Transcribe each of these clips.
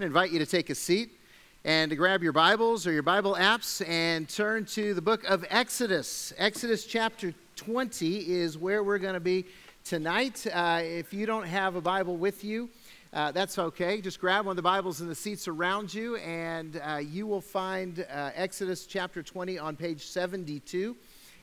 I invite you to take a seat and to grab your Bibles or your Bible apps and turn to the book of Exodus. Exodus chapter 20 is where we're going to be tonight. Uh, if you don't have a Bible with you, uh, that's okay. Just grab one of the Bibles in the seats around you, and uh, you will find uh, Exodus chapter 20 on page 72.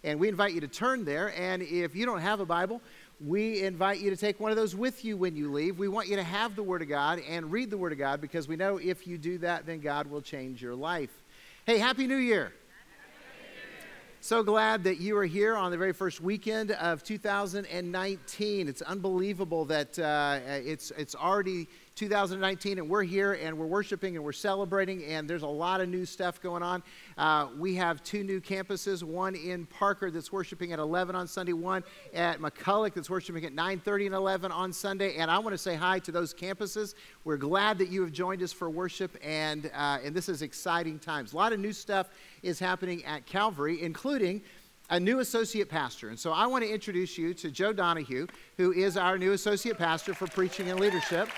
And we invite you to turn there. And if you don't have a Bible, we invite you to take one of those with you when you leave. We want you to have the Word of God and read the Word of God because we know if you do that, then God will change your life. Hey, Happy New Year! So glad that you are here on the very first weekend of 2019. It's unbelievable that uh, it's, it's already 2019 and we're here and we're worshiping and we're celebrating, and there's a lot of new stuff going on. Uh, we have two new campuses one in Parker that's worshiping at 11 on Sunday, one at McCulloch that's worshiping at 9:30 and 11 on Sunday. And I want to say hi to those campuses. We're glad that you have joined us for worship, and, uh, and this is exciting times. A lot of new stuff is happening at Calvary, including a new associate pastor. And so I want to introduce you to Joe Donahue, who is our new associate pastor for preaching and leadership.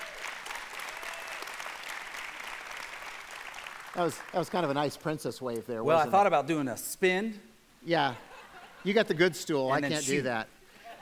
That was, that was kind of a nice princess wave there. Well, I thought it? about doing a spin. Yeah. You got the good stool. I can't shoot. do that.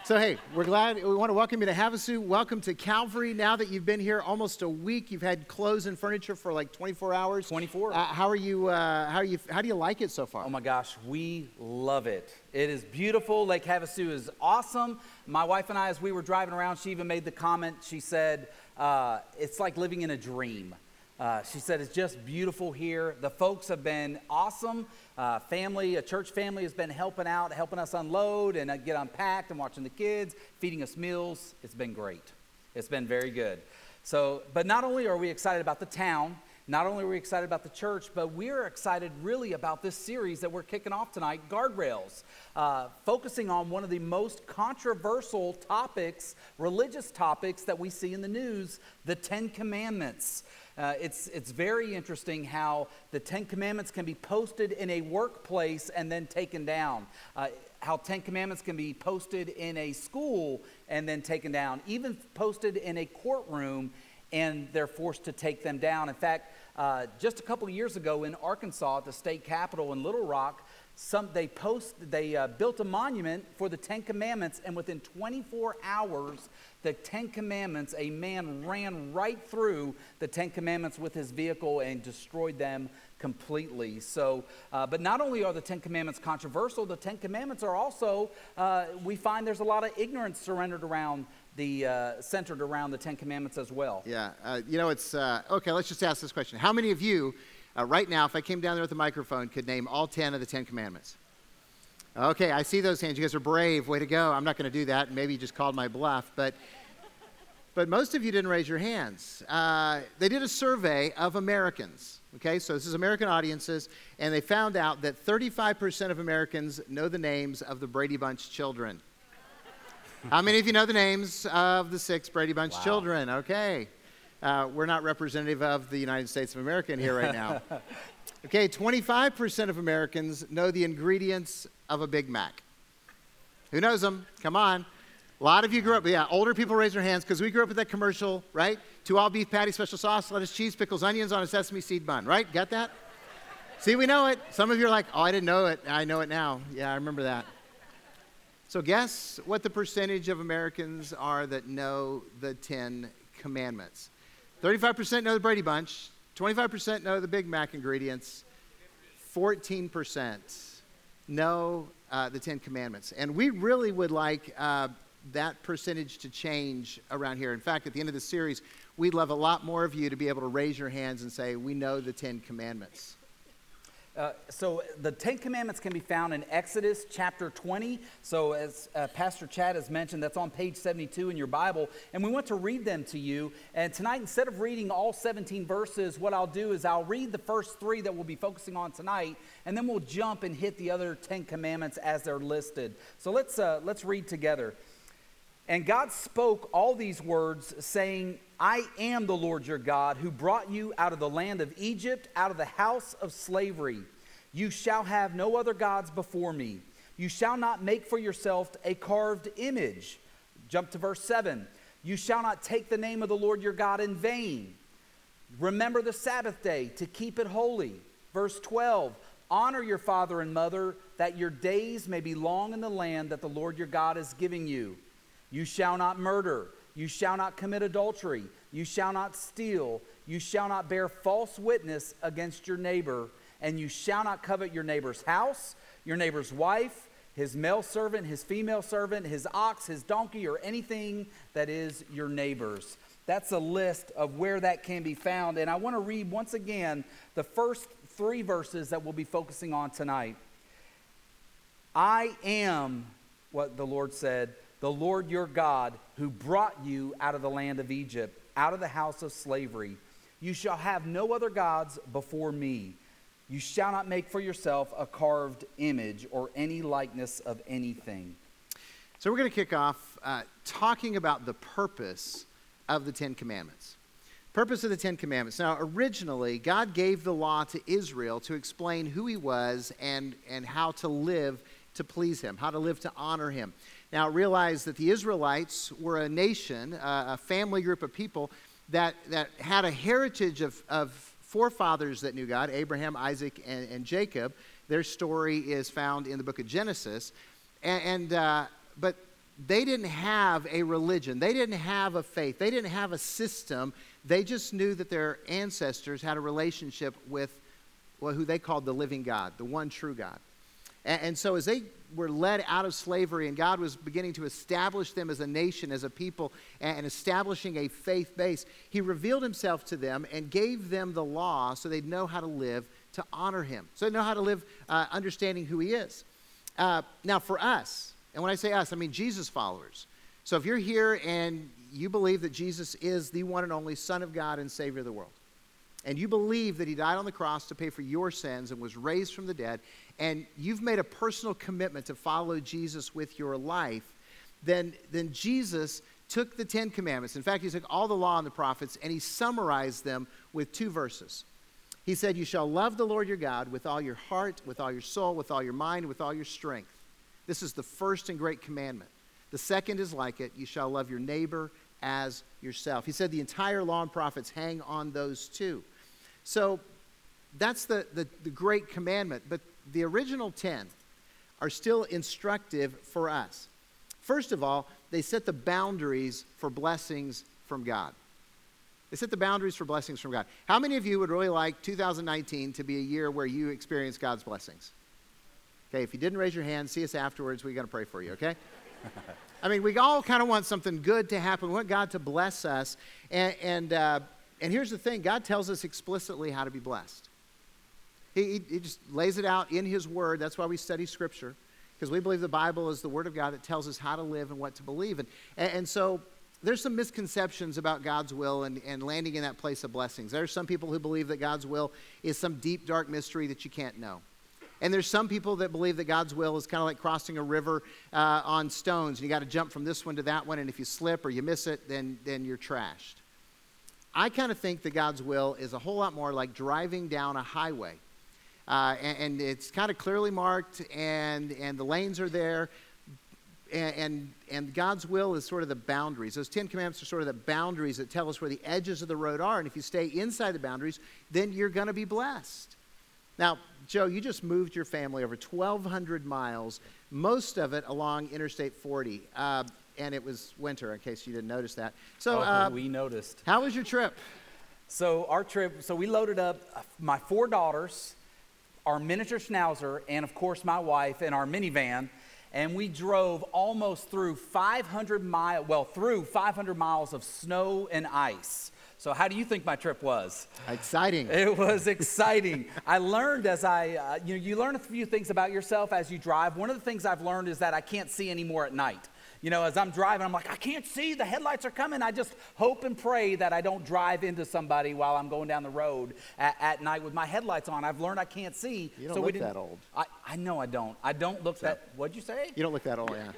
So, hey, we're glad. We want to welcome you to Havasu. Welcome to Calvary. Now that you've been here almost a week, you've had clothes and furniture for like 24 hours. 24. Uh, how are you? Uh, how are you? How do you like it so far? Oh my gosh, we love it. It is beautiful. Lake Havasu is awesome. My wife and I, as we were driving around, she even made the comment. She said, uh, "It's like living in a dream." Uh, she said, It's just beautiful here. The folks have been awesome. Uh, family, a church family has been helping out, helping us unload and uh, get unpacked and watching the kids, feeding us meals. It's been great. It's been very good. So, but not only are we excited about the town, not only are we excited about the church, but we're excited really about this series that we're kicking off tonight, Guardrails, uh, focusing on one of the most controversial topics, religious topics that we see in the news the Ten Commandments. Uh, it's, it's very interesting how the Ten Commandments can be posted in a workplace and then taken down. Uh, how Ten Commandments can be posted in a school and then taken down, even posted in a courtroom and they're forced to take them down. In fact, uh, just a couple of years ago in Arkansas at the state capitol in Little Rock, some, they, post, they uh, built a monument for the Ten Commandments, and within 24 hours, the Ten Commandments, a man ran right through the Ten Commandments with his vehicle and destroyed them completely. So, uh, but not only are the Ten Commandments controversial, the Ten Commandments are also, uh, we find there's a lot of ignorance surrendered around the, uh, centered around the Ten Commandments as well. Yeah, uh, you know, it's, uh, okay, let's just ask this question. How many of you uh, right now, if I came down there with a microphone, could name all 10 of the 10 commandments. Okay, I see those hands. You guys are brave. Way to go. I'm not going to do that. Maybe you just called my bluff. But, but most of you didn't raise your hands. Uh, they did a survey of Americans. Okay, so this is American audiences, and they found out that 35% of Americans know the names of the Brady Bunch children. How many of you know the names of the six Brady Bunch wow. children? Okay. Uh, we're not representative of the United States of America in here right now. okay, 25% of Americans know the ingredients of a Big Mac. Who knows them? Come on. A lot of you grew up, yeah, older people raise their hands because we grew up with that commercial, right? Two all beef patty, special sauce, lettuce, cheese, pickles, onions on a sesame seed bun, right? Got that? See, we know it. Some of you are like, oh, I didn't know it. I know it now. Yeah, I remember that. So, guess what the percentage of Americans are that know the Ten Commandments? 35% know the Brady Bunch, 25% know the Big Mac ingredients, 14% know uh, the Ten Commandments. And we really would like uh, that percentage to change around here. In fact, at the end of the series, we'd love a lot more of you to be able to raise your hands and say, We know the Ten Commandments. Uh, so the Ten Commandments can be found in Exodus chapter 20. So as uh, Pastor Chad has mentioned, that's on page 72 in your Bible. And we want to read them to you. And tonight, instead of reading all 17 verses, what I'll do is I'll read the first three that we'll be focusing on tonight, and then we'll jump and hit the other Ten Commandments as they're listed. So let's, uh, let's read together. And God spoke all these words, saying, I am the Lord your God, who brought you out of the land of Egypt, out of the house of slavery. You shall have no other gods before me. You shall not make for yourself a carved image. Jump to verse 7. You shall not take the name of the Lord your God in vain. Remember the Sabbath day to keep it holy. Verse 12 Honor your father and mother, that your days may be long in the land that the Lord your God is giving you. You shall not murder. You shall not commit adultery. You shall not steal. You shall not bear false witness against your neighbor. And you shall not covet your neighbor's house, your neighbor's wife, his male servant, his female servant, his ox, his donkey, or anything that is your neighbor's. That's a list of where that can be found. And I want to read once again the first three verses that we'll be focusing on tonight. I am what the Lord said, the Lord your God, who brought you out of the land of Egypt, out of the house of slavery. You shall have no other gods before me. You shall not make for yourself a carved image or any likeness of anything. So, we're going to kick off uh, talking about the purpose of the Ten Commandments. Purpose of the Ten Commandments. Now, originally, God gave the law to Israel to explain who He was and, and how to live to please Him, how to live to honor Him. Now, realize that the Israelites were a nation, a family group of people that, that had a heritage of, of forefathers that knew God Abraham, Isaac, and, and Jacob. Their story is found in the book of Genesis. And, and uh, but they didn't have a religion, they didn't have a faith, they didn't have a system. They just knew that their ancestors had a relationship with well, who they called the living God, the one true God. And, and so, as they were led out of slavery and God was beginning to establish them as a nation, as a people, and, establishing a faith base, He revealed Himself to them and gave them the law so they'd know how to live to honor Him, so they know how to live uh, understanding who He is. Uh, now, for us, and when I say us, I mean Jesus followers. So if you're here and you believe that Jesus is the one and only Son of God and Savior of the world, and you believe that He died on the cross to pay for your sins and was raised from the dead, and you've made a personal commitment to follow Jesus with your life, then, then Jesus took the Ten Commandments. In fact, He took all the law and the prophets and He summarized them with two verses. He said, You shall love the Lord your God with all your heart, with all your soul, with all your mind, with all your strength. This is the first and great commandment. The second is like it you shall love your neighbor as yourself. He said the entire law and prophets hang on those two. So that's the, the, the great commandment. But the original 10 are still instructive for us. First of all, they set the boundaries for blessings from God. They set the boundaries for blessings from God. How many of you would really like 2019 to be a year where you experience God's blessings? Okay, if you didn't raise your hand, see us afterwards. We're going to pray for you, okay? I mean, we all kind of want something good to happen. We want God to bless us. And, and, uh, and here's the thing God tells us explicitly how to be blessed. He, he just lays it out in His Word. That's why we study Scripture, because we believe the Bible is the Word of God that tells us how to live and what to believe. And, and, and so there's some misconceptions about God's will and, and landing in that place of blessings. There are some people who believe that God's will is some deep, dark mystery that you can't know. And there's some people that believe that God's will is kind of like crossing a river uh, on stones. And you got to jump from this one to that one. And if you slip or you miss it, then, then you're trashed. I kind of think that God's will is a whole lot more like driving down a highway. Uh, and, and, it's kind of clearly marked, and, and the lanes are there. And, and, and God's will is sort of the boundaries. Those Ten Commandments are sort of the boundaries that tell us where the edges of the road are. And if you stay inside the boundaries, then you're going to be blessed. Now, Joe, you just moved your family over 1,200 miles, most of it along Interstate 40. Uh, and it was winter, in case you didn't notice that. So, oh, uh, we noticed. How was your trip? So, our trip, so we loaded up my four daughters, our miniature schnauzer, and of course, my wife in our minivan. And we drove almost through 500 miles, well, through 500 miles of snow and ice. So, how do you think my trip was? Exciting. It was exciting. I learned as I, uh, you know, you learn a few things about yourself as you drive. One of the things I've learned is that I can't see anymore at night. You know, as I'm driving, I'm like, I can't see, the headlights are coming. I just hope and pray that I don't drive into somebody while I'm going down the road at, at night with my headlights on. I've learned I can't see. You don't so look that old. I, I know I don't. I don't look so, that, what'd you say? You don't look that old, yeah.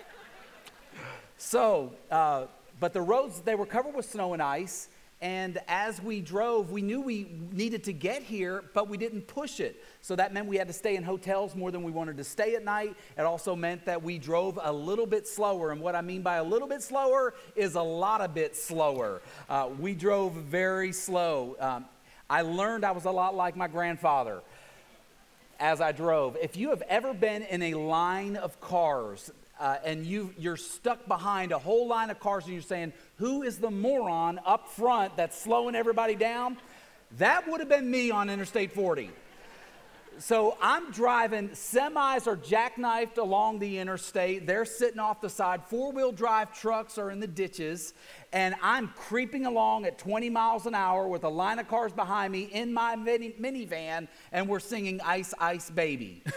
So, uh, but the roads, they were covered with snow and ice. And as we drove, we knew we needed to get here, but we didn't push it. So that meant we had to stay in hotels more than we wanted to stay at night. It also meant that we drove a little bit slower. And what I mean by a little bit slower is a lot of bit slower. Uh, we drove very slow. Um, I learned I was a lot like my grandfather as I drove. If you have ever been in a line of cars uh, and you, you're stuck behind a whole line of cars and you're saying, Who is the moron up front that's slowing everybody down? That would have been me on Interstate 40. So I'm driving, semis are jackknifed along the interstate. They're sitting off the side. Four wheel drive trucks are in the ditches. And I'm creeping along at 20 miles an hour with a line of cars behind me in my mini- minivan, and we're singing Ice Ice Baby.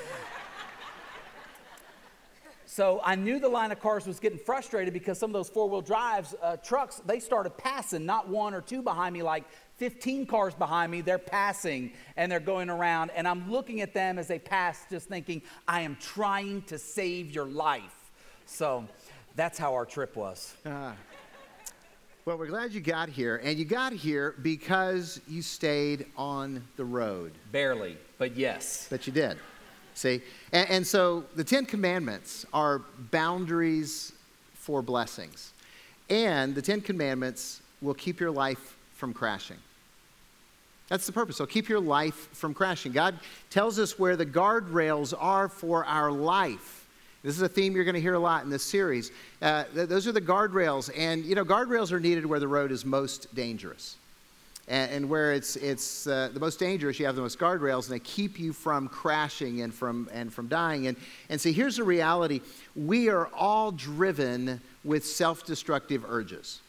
So I knew the line of cars was getting frustrated because some of those four wheel drives uh, trucks, they started passing, not one or two behind me, like 15 cars behind me. They're passing and they're going around. And I'm looking at them as they pass, just thinking, I am trying to save your life. So that's how our trip was. Uh, well, we're glad you got here. And you got here because you stayed on the road. Barely, but yes. But you did. See? And, and so the Ten Commandments are boundaries for blessings. And the Ten Commandments will keep your life from crashing. That's the purpose. So keep your life from crashing. God tells us where the guardrails are for our life. This is a theme you're going to hear a lot in this series. Uh, th- those are the guardrails. And, you know, guardrails are needed where the road is most dangerous and, and where it's, it's uh, the most dangerous, you have the most guardrails, and they keep you from crashing and from, and from dying. And, and see, here's the reality we are all driven with self destructive urges.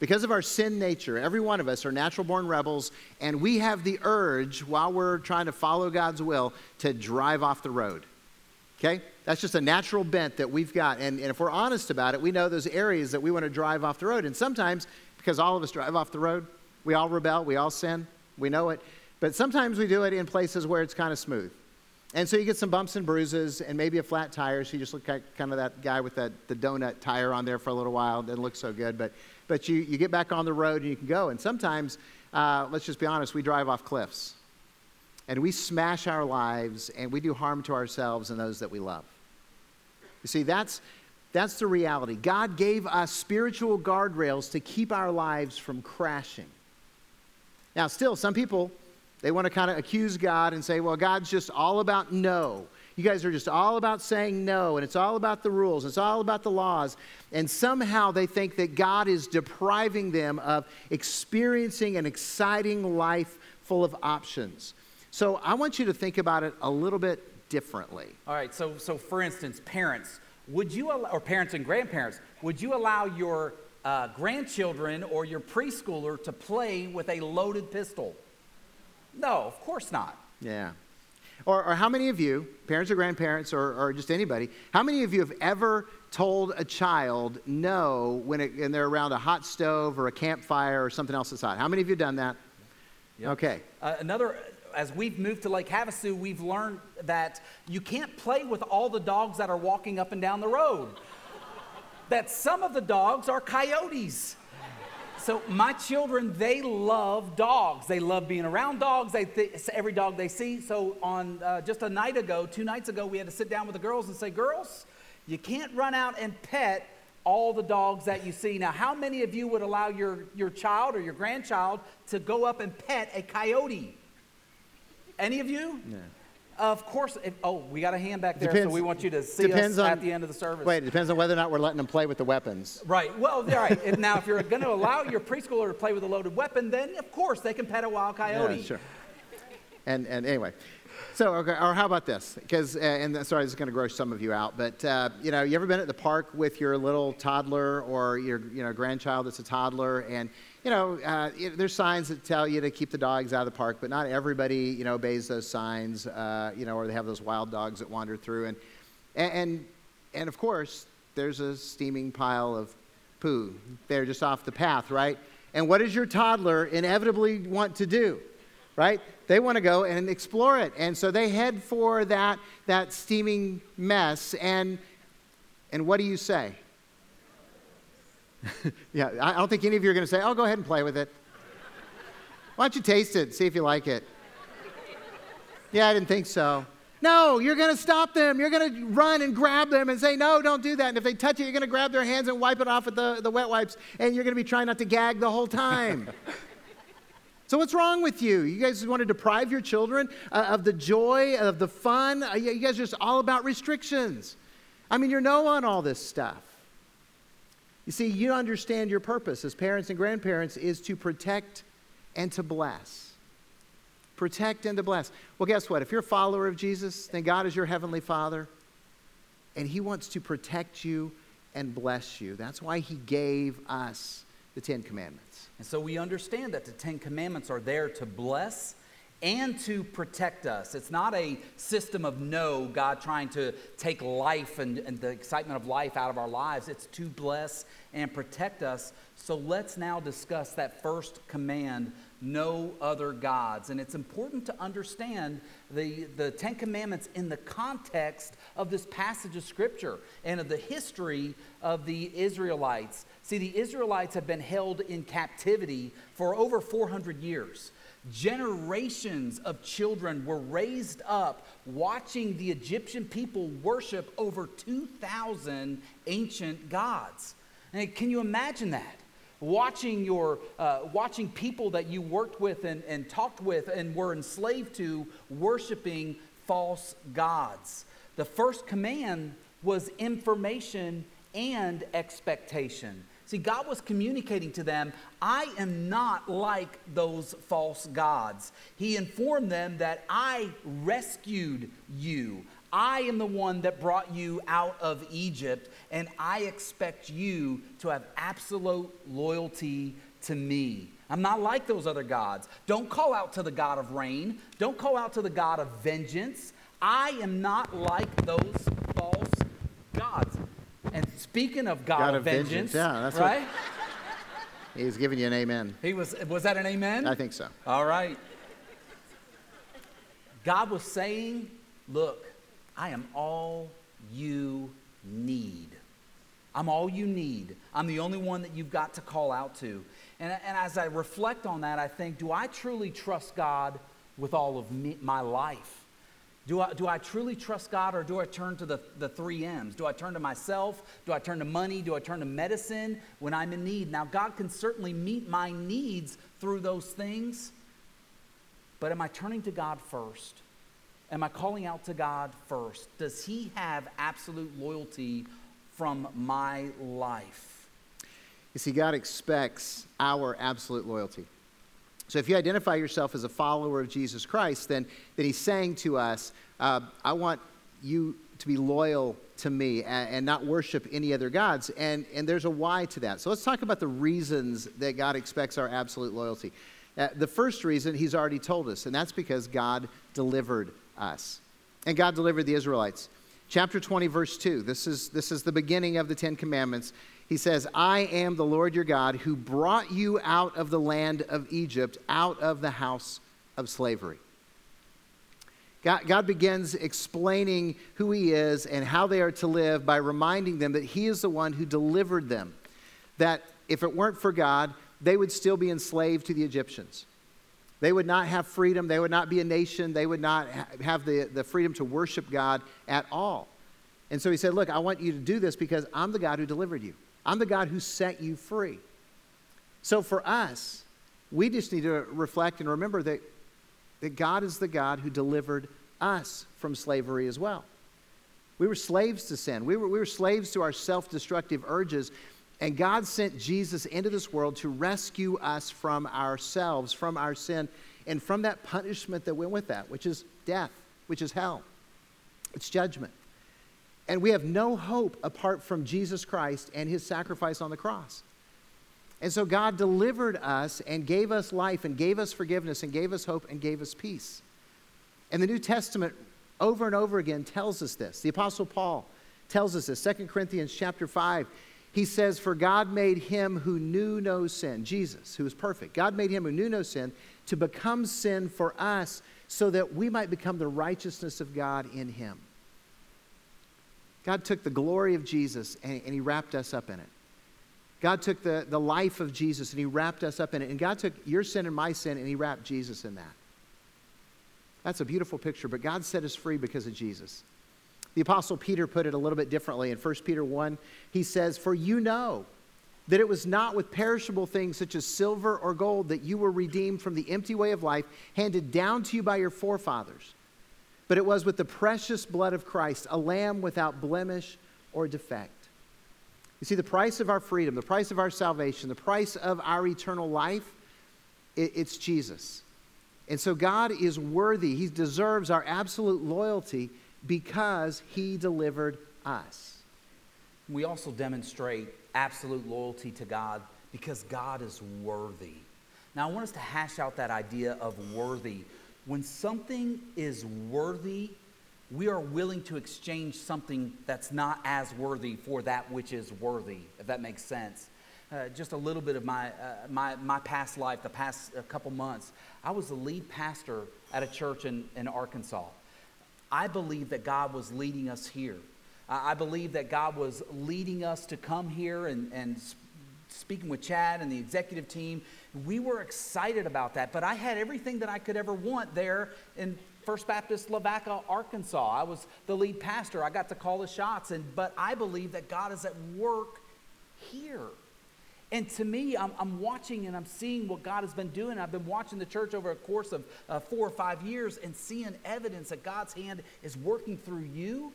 Because of our sin nature, every one of us are natural born rebels, and we have the urge, while we're trying to follow God's will, to drive off the road. Okay? That's just a natural bent that we've got. And, and if we're honest about it, we know those areas that we want to drive off the road. And sometimes, because all of us drive off the road, we all rebel, we all sin, we know it. But sometimes we do it in places where it's kind of smooth. And so you get some bumps and bruises and maybe a flat tire. So you just look like kind of that guy with that, the donut tire on there for a little while. It doesn't look so good. But, but you, you get back on the road and you can go. And sometimes, uh, let's just be honest, we drive off cliffs. And we smash our lives and we do harm to ourselves and those that we love. You see, that's, that's the reality. God gave us spiritual guardrails to keep our lives from crashing. Now, still, some people, they want to kind of accuse God and say, well, God's just all about no. You guys are just all about saying no, and it's all about the rules, it's all about the laws. And somehow they think that God is depriving them of experiencing an exciting life full of options. So I want you to think about it a little bit differently. All right, so, so for instance, parents, would you, allow, or parents and grandparents, would you allow your uh, grandchildren or your preschooler to play with a loaded pistol? No, of course not. Yeah. Or, or how many of you, parents or grandparents or, or just anybody, how many of you have ever told a child no when, it, when they're around a hot stove or a campfire or something else that's hot? How many of you have done that? Yep. Okay. Uh, another, as we've moved to Lake Havasu, we've learned that you can't play with all the dogs that are walking up and down the road that some of the dogs are coyotes. So my children, they love dogs. They love being around dogs. They th- every dog they see. So on uh, just a night ago, two nights ago, we had to sit down with the girls and say, "Girls, you can't run out and pet all the dogs that you see." Now, how many of you would allow your your child or your grandchild to go up and pet a coyote? Any of you? Yeah. Of course. If, oh, we got a hand back there, depends, so we want you to see us on, at the end of the service. Wait, it depends on whether or not we're letting them play with the weapons. Right. Well, all right. if, now, if you're going to allow your preschooler to play with a loaded weapon, then of course they can pet a wild coyote. Yeah, sure. And, and anyway, so, okay, or how about this? Because, uh, and sorry, this is going to gross some of you out, but uh, you know, you ever been at the park with your little toddler or your you know grandchild that's a toddler, and you know, uh, there's signs that tell you to keep the dogs out of the park, but not everybody, you know, obeys those signs, uh, you know, or they have those wild dogs that wander through. And, and, and of course, there's a steaming pile of poo there just off the path, right? And what does your toddler inevitably want to do, right? They want to go and explore it. And so they head for that, that steaming mess. And, and what do you say? yeah, I don't think any of you are going to say, oh, go ahead and play with it. Why don't you taste it, see if you like it? Yeah, I didn't think so. No, you're going to stop them. You're going to run and grab them and say, no, don't do that. And if they touch it, you're going to grab their hands and wipe it off with the, the wet wipes, and you're going to be trying not to gag the whole time. So, what's wrong with you? You guys want to deprive your children uh, of the joy, of the fun? Uh, you guys are just all about restrictions. I mean, you're no on all this stuff. You see, you understand your purpose as parents and grandparents is to protect and to bless. Protect and to bless. Well, guess what? If you're a follower of Jesus, then God is your heavenly Father, and He wants to protect you and bless you. That's why He gave us the Ten Commandments. And so we understand that the Ten Commandments are there to bless and to protect us. It's not a system of no, God trying to take life and, and, the excitement of life out of our lives. It's to bless and protect us. So let's now discuss that first command no other gods. And it's important to understand the, the Ten Commandments in the context of this passage of Scripture and of the history of the Israelites. See, the Israelites have been held in captivity for over 400 years. Generations of children were raised up watching the Egyptian people worship over 2,000 ancient gods. And can you imagine that? watching, your, uh, watching people that you worked with and, and talked with and were enslaved to worshiping false gods. The first command was information and expectation. See, God was communicating to them, I am not like those false gods. He informed them that I rescued you. I am the one that brought you out of Egypt, and I expect you to have absolute loyalty to me. I'm not like those other gods. Don't call out to the God of rain, don't call out to the God of vengeance. I am not like those false gods. Speaking of God, God of, vengeance, vengeance, yeah, that's right? What, he's giving you an amen. He was was that an amen? I think so. All right. God was saying, look, I am all you need. I'm all you need. I'm the only one that you've got to call out to. And, and as I reflect on that, I think, do I truly trust God with all of me, my life? Do I, do I truly trust God or do I turn to the, the three M's? Do I turn to myself? Do I turn to money? Do I turn to medicine when I'm in need? Now, God can certainly meet my needs through those things, but am I turning to God first? Am I calling out to God first? Does He have absolute loyalty from my life? You see, God expects our absolute loyalty. So if you identify yourself as a follower of Jesus Christ, then, then He's saying to us, uh, I want you to be loyal to me and, and, not worship any other gods. And, and there's a why to that. So let's talk about the reasons that God expects our absolute loyalty. Uh, the first reason He's already told us, and that's because God delivered us. And God delivered the Israelites. Chapter 20, verse 2. This is, this is the beginning of the Ten Commandments. He says, I am the Lord your God who brought you out of the land of Egypt, out of the house of slavery. God, God, begins explaining who He is and how they are to live by reminding them that He is the one who delivered them. That if it weren't for God, they would still be enslaved to the Egyptians. They would not have freedom. They would not be a nation. They would not have the, the freedom to worship God at all. And so he said, Look, I want you to do this because I'm the God who delivered you, I'm the God who set you free. So for us, we just need to reflect and remember that, that God is the God who delivered us from slavery as well. We were slaves to sin, we were, we were slaves to our self destructive urges. And God sent Jesus into this world to rescue us from ourselves, from our sin, and from that punishment that went with that, which is death, which is hell. It's judgment. And we have no hope apart from Jesus Christ and his sacrifice on the cross. And so God delivered us and gave us life and gave us forgiveness and gave us hope and gave us peace. And the New Testament over and over again tells us this. The apostle Paul tells us this. 2 Corinthians chapter 5 he says, For God made him who knew no sin, Jesus, who was perfect, God made him who knew no sin to become sin for us so that we might become the righteousness of God in him. God took the glory of Jesus and, and he wrapped us up in it. God took the, the life of Jesus and he wrapped us up in it. And God took your sin and my sin and he wrapped Jesus in that. That's a beautiful picture, but God set us free because of Jesus. The Apostle Peter put it a little bit differently. In 1 Peter 1, he says, For you know that it was not with perishable things such as silver or gold that you were redeemed from the empty way of life handed down to you by your forefathers, but it was with the precious blood of Christ, a lamb without blemish or defect. You see, the price of our freedom, the price of our salvation, the price of our eternal life, it, it's Jesus. And so God is worthy, He deserves our absolute loyalty because He delivered us. We also demonstrate absolute loyalty to God because God is worthy. Now, I want us to hash out that idea of worthy. When something is worthy, we are willing to exchange something that's not as worthy for that which is worthy, if that makes sense. Uh, just a little bit of my, uh, my, my past life, the past couple months. I was the lead pastor at a church in, in Arkansas. I believe that God was leading us here. I believe that God was leading us to come here and, and speaking with Chad and the executive team. We were excited about that, but I had everything that I could ever want there in First Baptist Lavaca, Arkansas. I was the lead pastor. I got to call the shots, and, but I believe that God is at work here. And to me, I'm, I'm, watching and I'm seeing what God has been doing. I've been watching the church over a course of uh, four or five years and seeing evidence that God's hand is working through you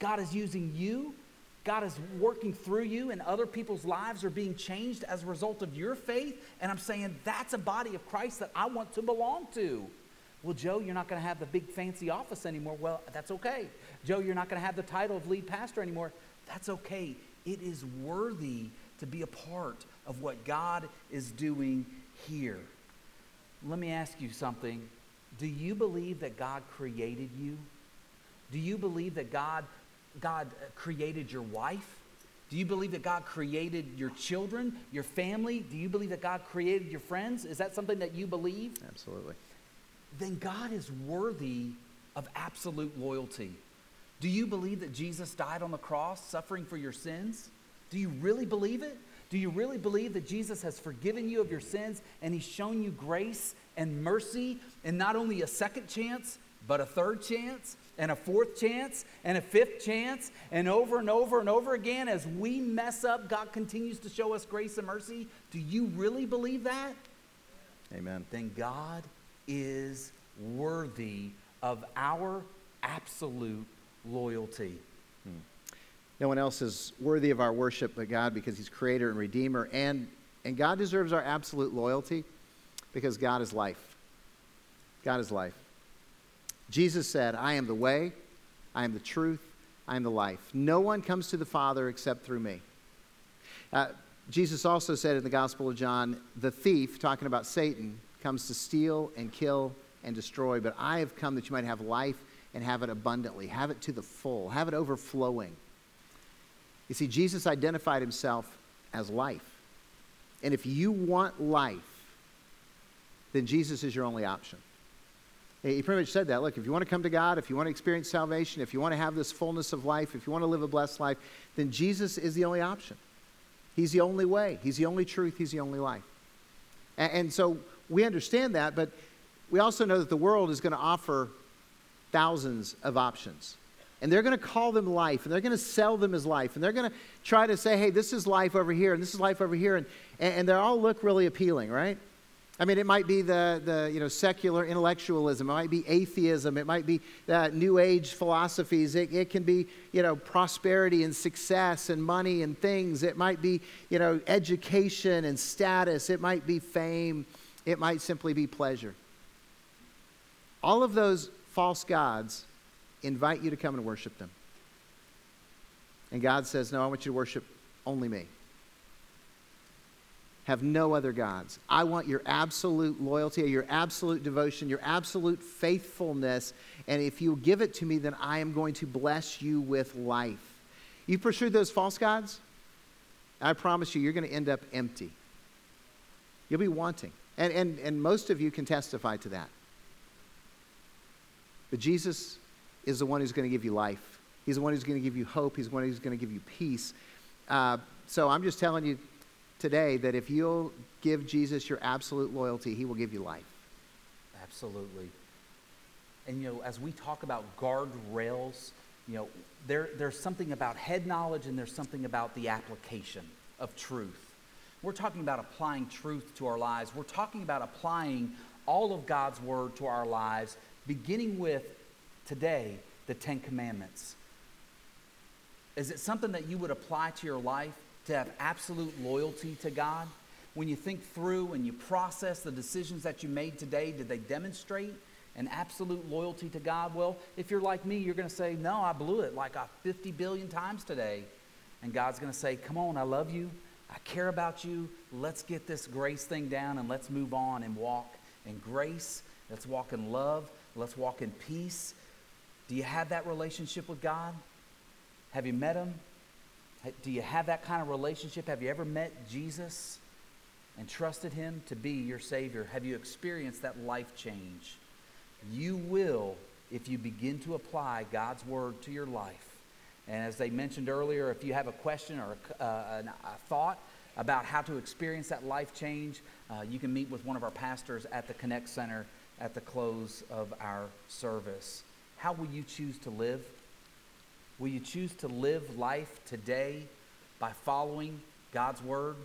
God is using you. God is working through you, and other people's lives are being changed as a result of your faith. And I'm saying that's a body of Christ that I want to belong to. Well, Joe, you're not going to have the big fancy office anymore. Well, that's okay. Joe, you're not going to have the title of lead pastor anymore. That's okay. It is worthy to be a part of what God is doing here. Let me ask you something. Do you believe that God created you? Do you believe that God God uh, created your wife? Do you believe that God created your children, your family? Do you believe that God created your friends? Is that something that you believe? Absolutely. Then God is worthy of absolute loyalty. Do you believe that Jesus died on the cross suffering for your sins? Do you really believe it? Do you really believe that Jesus has forgiven you of your sins and he's shown you grace and mercy and not only a second chance, but a third chance and a fourth chance and a fifth chance? And over and over and over again as we mess up god continues to show us grace and mercy. Do you really believe that? Amen. Then god is worthy of our absolute loyalty. Hmm. No one else is worthy of our worship but god because he's creator and redeemer and and god deserves our absolute loyalty because god is life god is life Jesus said, I am the way, I am the truth, I am the life. No one comes to the Father except through me. Uh, Jesus also said in the Gospel of John, the thief, talking about Satan, comes to steal and kill and destroy, but I have come that you might have life and have it abundantly, have it to the full, have it overflowing. You see, Jesus identified himself as life. And if you want life, then Jesus is your only option. He pretty much said that. Look, if you want to come to God, if you want to experience salvation, if you want to have this fullness of life, if you want to live a blessed life, then Jesus is the only option. He's the only way, He's the only truth, He's the only life. And, and so we understand that, but we also know that the world is going to offer thousands of options. And they're going to call them life, and they're going to sell them as life, and they're going to try to say, hey, this is life over here, and this is life over here, and, and they all look really appealing, right? I mean, it might be the, the you know, secular intellectualism. It might be atheism. It might be uh, New Age philosophies. It, it can be, you know, prosperity and success and money and things. It might be, you know, education and status. It might be fame. It might simply be pleasure. All of those false gods invite you to come and worship them. And God says, No, I want you to worship only me have no other gods. I want your absolute loyalty, your absolute devotion, your absolute faithfulness. And if you give it to me, then I am going to bless you with life. You pursued those false gods, I promise you, you're going to end up empty. You'll be wanting. And, and, and most of you can testify to that. But Jesus is the one who's going to give you life. He's the one who's going to give you hope. He's the one who's going to give you peace. Uh, so I'm just telling you today that if you'll give Jesus your absolute loyalty, he will give you life. Absolutely. And, you know, as we talk about guardrails, you know, there, there's something about head knowledge and there's something about the application of truth. We're talking about applying truth to our lives. We're talking about applying all of God's word to our lives, beginning with today the Ten Commandments. Is it something that you would apply to your life to have absolute loyalty to God? When you think through and you process the decisions that you made today, did they demonstrate an absolute loyalty to God? Well, if you're like me, you're going to say, No, I blew it like 50 billion times today. And God's going to say, Come on, I love you. I care about you. Let's get this grace thing down and let's move on and walk in grace. Let's walk in love. Let's walk in peace. Do you have that relationship with God? Have you met Him? Do you have that kind of relationship? Have you ever met Jesus and trusted Him to be your Savior? Have you experienced that life change? You will if you begin to apply God's Word to your life. And as they mentioned earlier, if you have a question or a, uh, a thought about how to experience that life change, uh, you can meet with one of our pastors at the Connect Center at the close of our service. How will you choose to live? Will you choose to live life today by following God's word?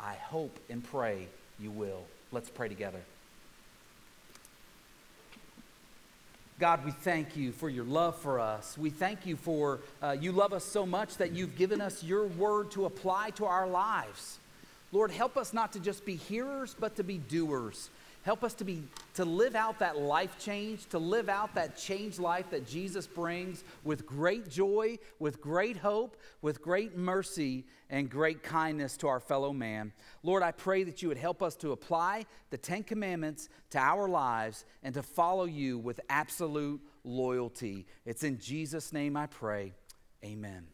I hope and pray you will. Let's pray together. God, we thank you for your love for us. We thank you for uh, you love us so much that you've given us your word to apply to our lives. Lord, help us not to just be hearers, but to be doers. Help us to be to live out that life change, to live out that changed life that Jesus brings with great joy, with great hope, with great mercy and great kindness to our fellow man. Lord, I pray that you would help us to apply the 10 commandments to our lives and to follow you with absolute loyalty. It's in Jesus name I pray. Amen.